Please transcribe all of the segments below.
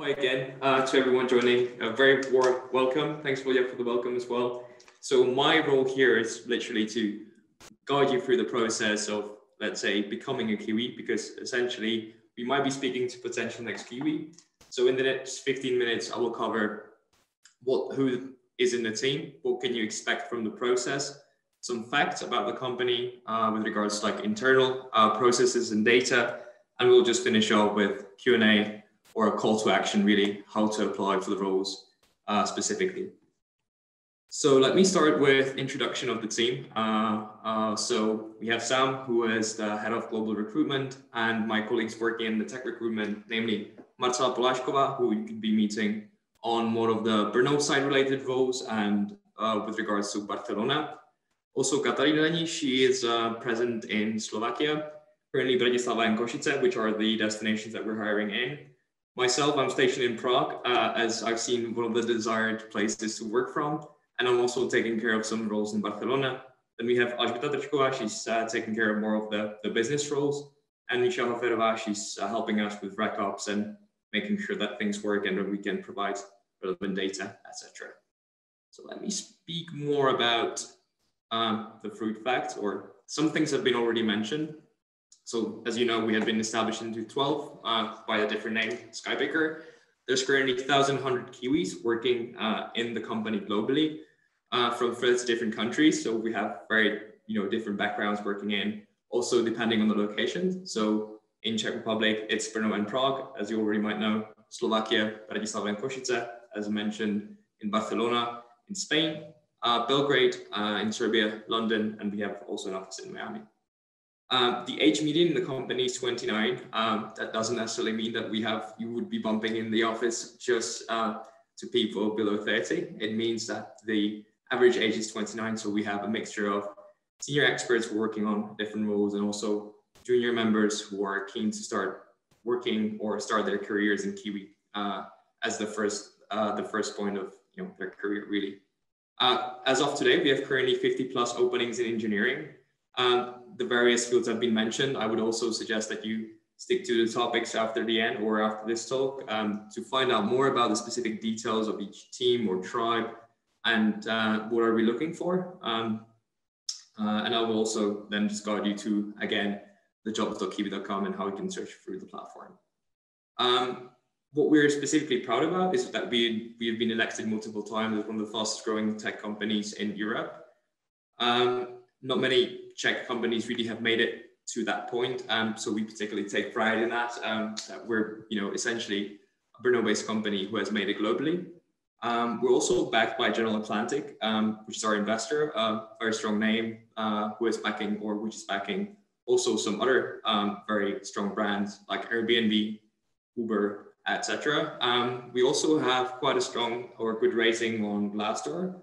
Hi again uh, to everyone joining. A very warm welcome. Thanks, William, for the welcome as well. So my role here is literally to guide you through the process of, let's say, becoming a Kiwi, because essentially we might be speaking to potential next Kiwi. So in the next 15 minutes, I will cover what who is in the team, what can you expect from the process, some facts about the company uh, with regards to like internal uh, processes and data, and we'll just finish off with Q&A or a call to action, really, how to apply for the roles uh, specifically. So let me start with introduction of the team. Uh, uh, so we have Sam, who is the head of global recruitment, and my colleagues working in the tech recruitment, namely Marcela Polashkova, who you could be meeting on more of the Brno side related roles and uh, with regards to Barcelona. Also Katarina Leni, she is uh, present in Slovakia, currently Bratislava and Košice, which are the destinations that we're hiring in. Myself, I'm stationed in Prague, uh, as I've seen one of the desired places to work from and I'm also taking care of some roles in Barcelona. Then we have Alžběta Trčková, she's uh, taking care of more of the, the business roles. And Michelle Hoferová, she's uh, helping us with RecOps and making sure that things work and that we can provide relevant data, etc. So let me speak more about um, the fruit facts or some things have been already mentioned. So as you know, we have been established in 2012 uh, by a different name, Skypicker. There's currently 1,100 Kiwis working uh, in the company globally uh, from 30 different countries. So we have very you know different backgrounds working in, also depending on the location. So in Czech Republic, it's Brno and Prague, as you already might know. Slovakia, Bratislava and Košice, as mentioned, in Barcelona, in Spain, uh, Belgrade, uh, in Serbia, London, and we have also an office in Miami. Um, the age median in the company is 29. Um, that doesn't necessarily mean that we have, you would be bumping in the office just uh, to people below 30. It means that the average age is 29. So we have a mixture of senior experts working on different roles and also junior members who are keen to start working or start their careers in Kiwi uh, as the first, uh, the first point of you know, their career really. Uh, as of today, we have currently 50 plus openings in engineering. Um, the various fields have been mentioned. I would also suggest that you stick to the topics after the end or after this talk um, to find out more about the specific details of each team or tribe and uh, what are we looking for. Um, uh, and I will also then just guide you to, again, the jobs.kiwi.com and how you can search through the platform. Um, what we're specifically proud about is that we, we have been elected multiple times as one of the fastest growing tech companies in Europe. Um, not many Czech companies really have made it to that point. Um, so we particularly take pride in that. Um, that we're, you know, essentially a Brno-based company who has made it globally. Um, we're also backed by General Atlantic, um, which is our investor, a very strong name, uh, who is backing or which is backing also some other um, very strong brands like Airbnb, Uber, etc. Um, we also have quite a strong or good rating on Glassdoor,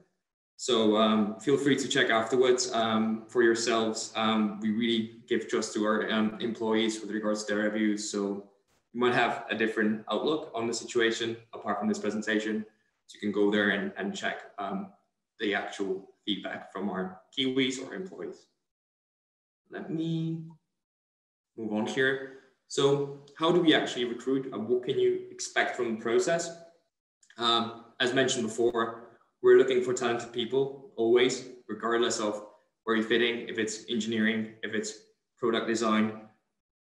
so um, feel free to check afterwards um, for yourselves. Um, we really give trust to our um, employees with regards to their reviews. So you might have a different outlook on the situation apart from this presentation. So you can go there and, and check um, the actual feedback from our Kiwis or employees. Let me move on here. So how do we actually recruit and what can you expect from the process? Um, as mentioned before, we're looking for talented people always, regardless of where you're fitting, if it's engineering, if it's product design,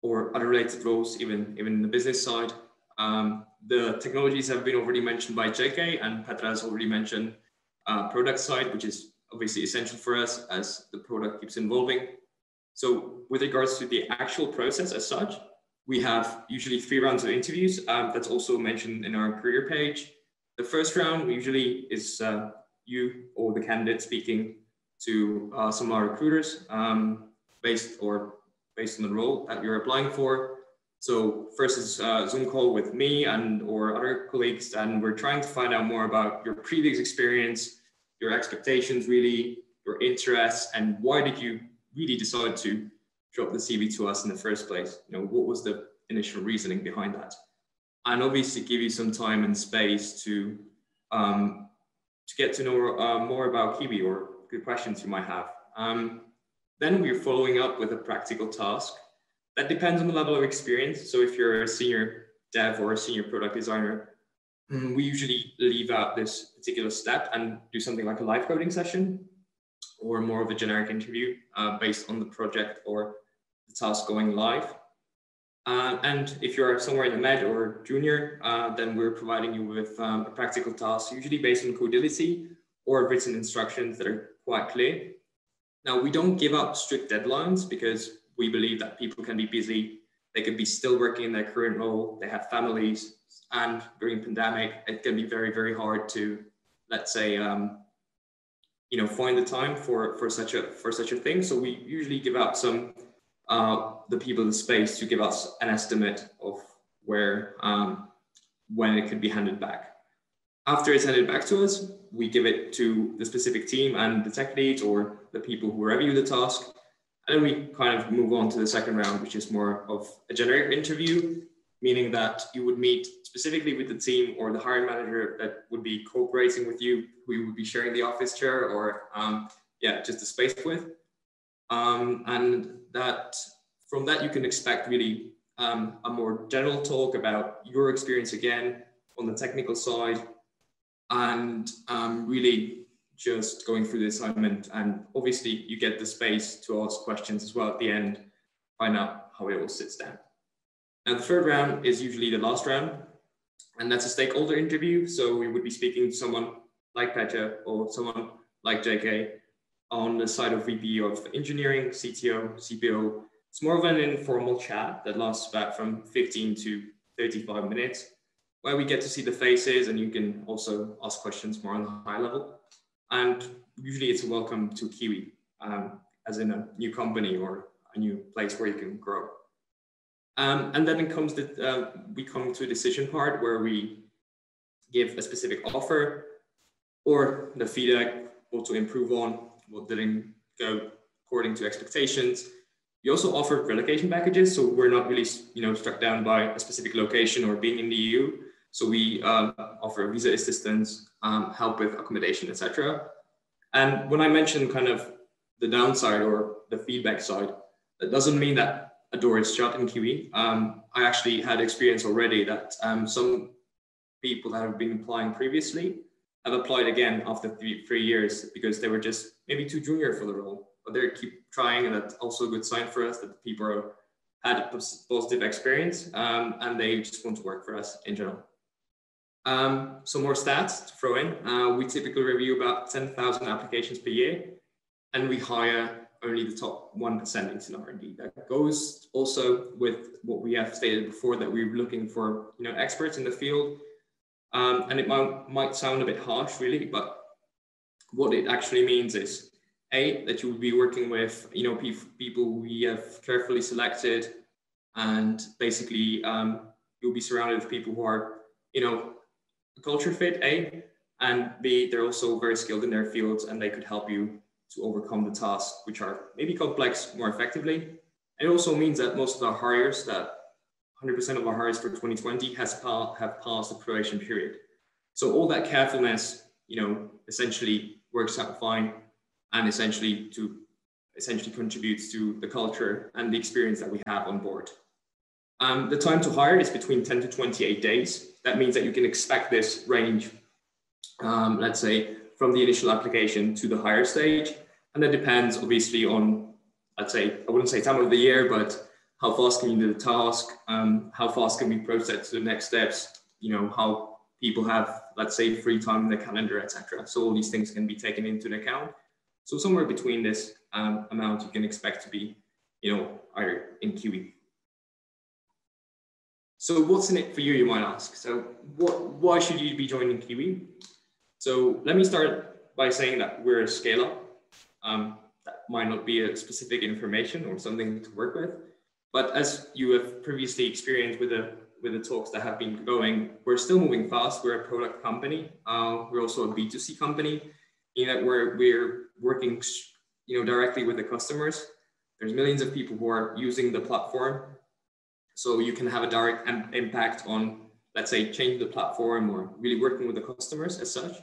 or other related roles, even, even in the business side. Um, the technologies have been already mentioned by JK and Petra has already mentioned uh, product side, which is obviously essential for us as the product keeps evolving. So with regards to the actual process as such, we have usually three rounds of interviews. Um, that's also mentioned in our career page. The first round usually is uh, you or the candidate speaking to uh, some of our recruiters um, based or based on the role that you're applying for. So first is a uh, Zoom call with me and or other colleagues, and we're trying to find out more about your previous experience, your expectations, really, your interests, and why did you really decide to drop the CV to us in the first place? You know, what was the initial reasoning behind that? And obviously give you some time and space to um, to get to know uh, more about Kiwi or good questions you might have. Um, then we're following up with a practical task that depends on the level of experience. So if you're a senior dev or a senior product designer, mm, we usually leave out this particular step and do something like a live coding session or more of a generic interview uh, based on the project or the task going live. Uh, and if you're somewhere in the med or junior, uh, then we're providing you with um, a practical task, usually based on Codility or written instructions that are quite clear. Now, we don't give up strict deadlines because we believe that people can be busy. They could be still working in their current role. They have families. And during pandemic, it can be very, very hard to, let's say, um, you know, find the time for, for such a for such a thing. So we usually give out some uh, the people the space to give us an estimate of where um, when it could be handed back. After it's handed back to us, we give it to the specific team and the tech lead or the people who review the task. And then we kind of move on to the second round, which is more of a generic interview, meaning that you would meet specifically with the team or the hiring manager that would be cooperating with you, who you would be sharing the office chair or um, yeah, just the space with. Um, and that from that you can expect really um, a more general talk about your experience again on the technical side and um, really just going through the assignment and obviously you get the space to ask questions as well at the end find out how it all sits down now the third round is usually the last round and that's a stakeholder interview so we would be speaking to someone like Petra or someone like JK on the side of VP of engineering, CTO, CPO. It's more of an informal chat that lasts about from 15 to 35 minutes, where we get to see the faces and you can also ask questions more on the high level. And usually it's a welcome to Kiwi, um, as in a new company or a new place where you can grow. Um, and then it comes that uh, we come to a decision part where we give a specific offer or the feedback, what to improve on, what didn't go according to expectations. We also offer relocation packages, so we're not really, you know, struck down by a specific location or being in the EU. So we um, offer visa assistance, um, help with accommodation, etc. And when I mention kind of the downside or the feedback side, that doesn't mean that a door is shut in Kiwi. Um, I actually had experience already that um, some people that have been applying previously have applied again after three, three years because they were just maybe too junior for the role. They keep trying, and that's also a good sign for us that the people are, had a positive experience um, and they just want to work for us in general. Um, some more stats to throw in. Uh, we typically review about 10,000 applications per year, and we hire only the top 1% into R&D. That goes also with what we have stated before that we're looking for you know, experts in the field um, and it might, might sound a bit harsh, really, but what it actually means is a that you will be working with you know pe- people we have carefully selected, and basically um, you'll be surrounded with people who are you know culture fit. A and B they're also very skilled in their fields and they could help you to overcome the tasks which are maybe complex more effectively. It also means that most of our hires that 100% of our hires for 2020 has pa- have passed the probation period. So all that carefulness, you know, essentially works out fine and essentially to essentially contributes to the culture and the experience that we have on board. Um, the time to hire is between 10 to 28 days. That means that you can expect this range, um, let's say, from the initial application to the hire stage. And that depends obviously on, let's say, I wouldn't say time of the year, but how fast can you do the task, um, how fast can we process the next steps, you know, how people have, let's say, free time in the calendar, etc. So all these things can be taken into account. So somewhere between this um, amount you can expect to be, you know, in Kiwi. So what's in it for you, you might ask. So what, why should you be joining Kiwi? So let me start by saying that we're a scale up. Um, that might not be a specific information or something to work with. But as you have previously experienced with the with the talks that have been going, we're still moving fast. We're a product company. Uh, we're also a B2C company in that we're we're working you know directly with the customers. There's millions of people who are using the platform. So you can have a direct impact on, let's say, change the platform or really working with the customers as such.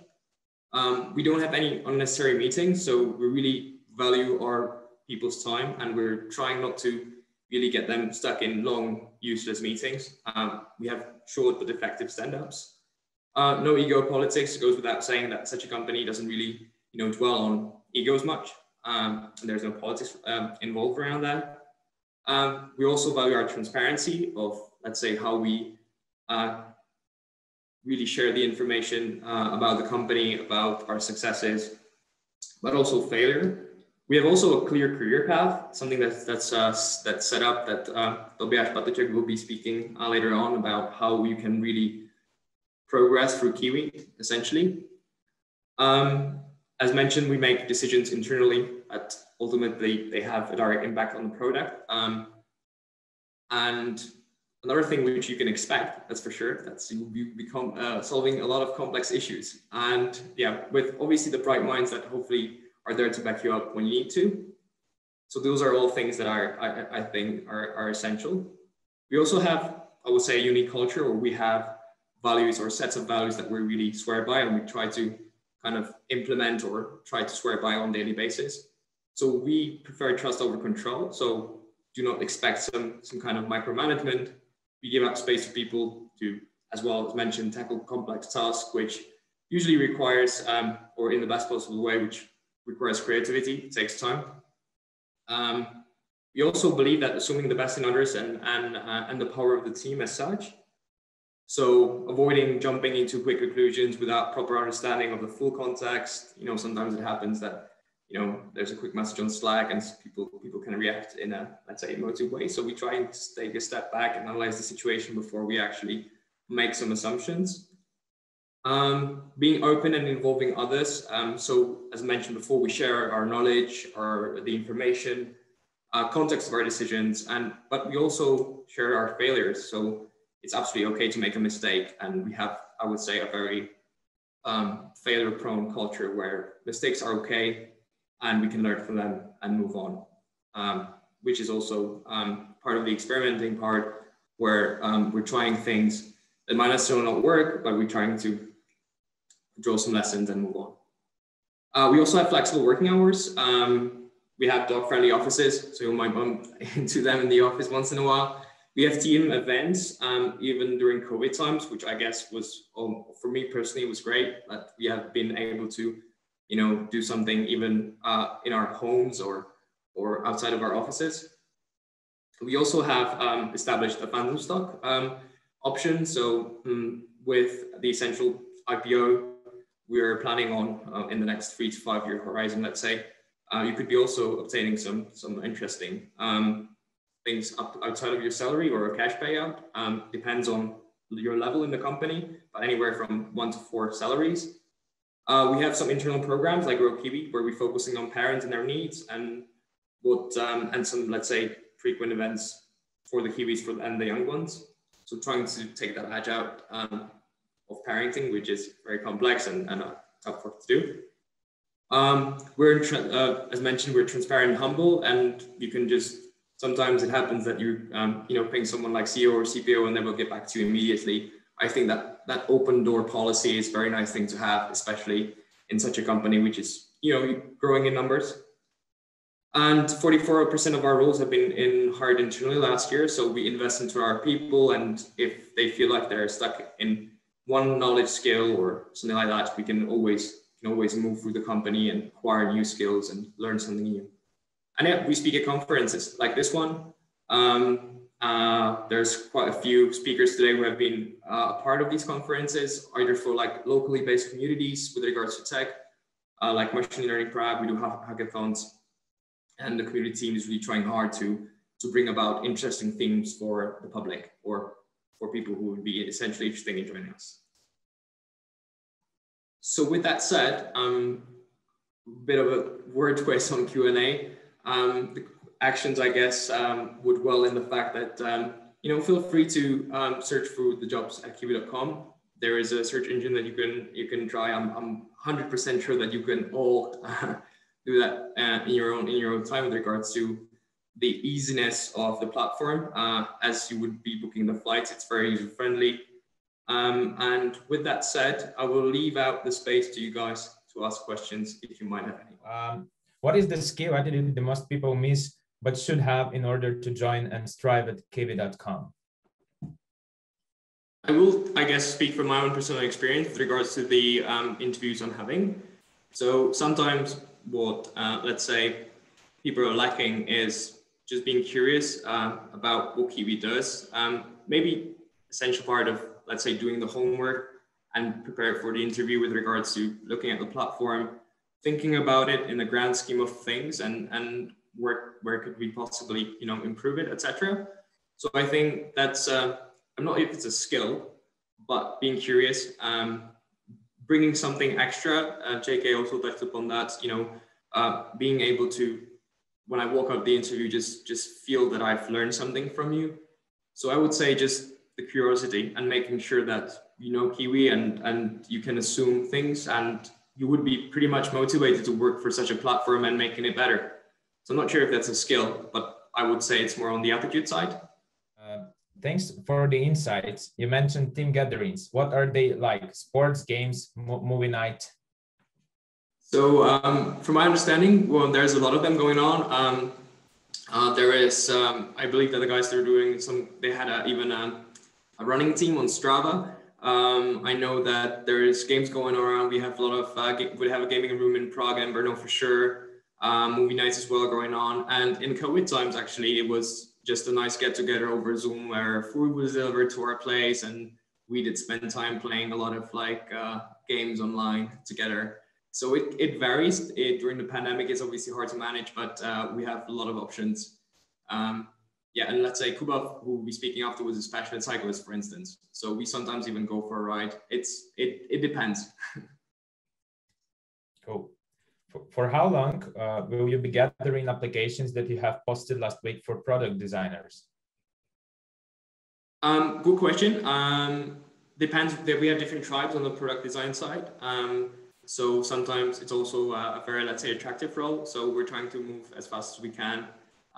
Um, we don't have any unnecessary meetings, so we really value our people's time and we're trying not to really get them stuck in long, useless meetings. Um, we have short but effective stand-ups. Uh, no ego politics goes without saying that such a company doesn't really, you know, dwell on egos much. Um, and there's no politics um, involved around that. Um, we also value our transparency of, let's say, how we uh, really share the information uh, about the company, about our successes, but also failure. We have also a clear career path, something that's that's uh, that's set up that uh, Tobias will be speaking uh, later on about how you can really progress through Kiwi, essentially. Um, as mentioned, we make decisions internally, but ultimately they have a direct impact on the product. Um, and another thing which you can expect, that's for sure, that's you, become uh, solving a lot of complex issues. And yeah, with obviously the bright minds that hopefully are there to back you up when you need to. So those are all things that are, I, I think are, are essential. We also have, I would say, a unique culture where we have values or sets of values that we really swear by and we try to kind of implement or try to swear by on daily basis. So we prefer trust over control. So do not expect some, some kind of micromanagement. We give up space for people to, as well as mentioned, tackle complex tasks, which usually requires, um, or in the best possible way, which requires creativity, it takes time. Um, we also believe that assuming the best in others and, and, uh, and the power of the team as such. So avoiding jumping into quick conclusions without proper understanding of the full context. You know, sometimes it happens that, you know, there's a quick message on Slack and people, people can react in a, let's say, emotive way. So we try and take a step back and analyze the situation before we actually make some assumptions. Um, being open and involving others. Um, so as mentioned before, we share our knowledge, our the information, uh, context of our decisions, and but we also share our failures. So it's absolutely okay to make a mistake, and we have, I would say, a very um, failure-prone culture where mistakes are okay, and we can learn from them and move on. Um, which is also um, part of the experimenting part, where um, we're trying things that might necessarily not work, but we're trying to draw some lessons and move on. Uh, we also have flexible working hours. Um, we have dog-friendly offices, so you might bump into them in the office once in a while. We have team events, um, even during COVID times, which I guess was, um, for me personally, was great that we have been able to, you know, do something even uh, in our homes or, or outside of our offices. We also have um, established a phantom stock um, option. So um, with the essential IPO we're planning on uh, in the next three to five year horizon, let's say, uh, you could be also obtaining some some interesting um, things up outside of your salary or a cash payout. Um, depends on your level in the company, but anywhere from one to four salaries. Uh, we have some internal programs like Grow Kiwi, where we're focusing on parents and their needs and what um, and some let's say frequent events for the Kiwis for and the young ones. So trying to take that edge out um, of parenting, which is very complex and, and a tough work to do. Um, we're, uh, as mentioned, we're transparent and humble, and you can just, sometimes it happens that you, um, you know, ping someone like CEO or CPO and they will get back to you immediately. I think that that open door policy is a very nice thing to have, especially in such a company, which is, you know, growing in numbers. And 44% of our roles have been in hired internally last year. So we invest into our people. And if they feel like they're stuck in one knowledge skill or something like that, we can always can always move through the company and acquire new skills and learn something new. And we speak at conferences like this one. Um, uh, there's quite a few speakers today who have been uh, a part of these conferences, either for like locally based communities with regards to tech, uh, like machine learning Prague, we do have hackathons, and the community team is really trying hard to to bring about interesting themes for the public or for people who would be essentially interested in joining us. So with that said, um, a bit of a word quiz on Q&A. Um, the actions, I guess, um, would well in the fact that, um, you know, feel free to um, search for the jobs at kiwi.com. There is a search engine that you can you can try. I'm, I'm 100% sure that you can all uh, do that uh, in your own in your own time with regards to the easiness of the platform uh, as you would be booking the flights. It's very user friendly. Um, and with that said, I will leave out the space to you guys to ask questions if you might have any. Um, what is the skill attitude the most people miss but should have in order to join and strive at kiwi.com? I will, I guess, speak from my own personal experience with regards to the um, interviews I'm having. So sometimes what, uh, let's say, people are lacking is just being curious uh, about what Kiwi does. Um, maybe essential part of, let's say, doing the homework and prepare for the interview with regards to looking at the platform, thinking about it in the grand scheme of things and, and where, where could we possibly, you know, improve it, etc. So I think that's, uh, I'm not if it's a skill, but being curious, um, bringing something extra. Uh, JK also touched upon that, you know, uh, being able to, when I walk out the interview, just just feel that I've learned something from you. So I would say just the curiosity and making sure that you know Kiwi and and you can assume things and you would be pretty much motivated to work for such a platform and making it better. So I'm not sure if that's a skill, but I would say it's more on the attitude side. Uh, thanks for the insights. You mentioned team gatherings. What are they like? Sports, games, movie night? So, um, from my understanding, well, there's a lot of them going on. Um, uh, there is, um, I believe that the guys they're doing some. They had a, even a, a, running team on Strava. Um, I know that there is games going around. We have a lot of uh, we have a gaming room in Prague and Brno for sure. Um, movie nights as well going on. And in COVID times, actually, it was just a nice get together over Zoom where food was delivered to our place and we did spend time playing a lot of like uh, games online together. So it, it varies. It, during the pandemic, it's obviously hard to manage, but uh, we have a lot of options. Um, yeah, and let's say Kuba, who will be speaking afterwards, is a passionate cyclist, for instance. So we sometimes even go for a ride. It's it it depends. cool. For, for how long uh, will you be gathering applications that you have posted last week for product designers? Um, good question. Um, depends. We have different tribes on the product design side. Um, so sometimes it's also a very, let's say, attractive role. So we're trying to move as fast as we can.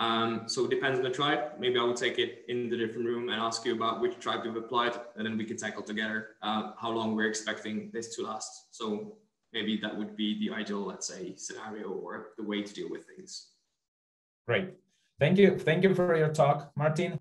Um, so it depends on the tribe. Maybe I will take it in the different room and ask you about which tribe you've applied, and then we can tackle together uh, how long we're expecting this to last. So maybe that would be the ideal, let's say, scenario or the way to deal with things. Great. Thank you. Thank you for your talk, Martin.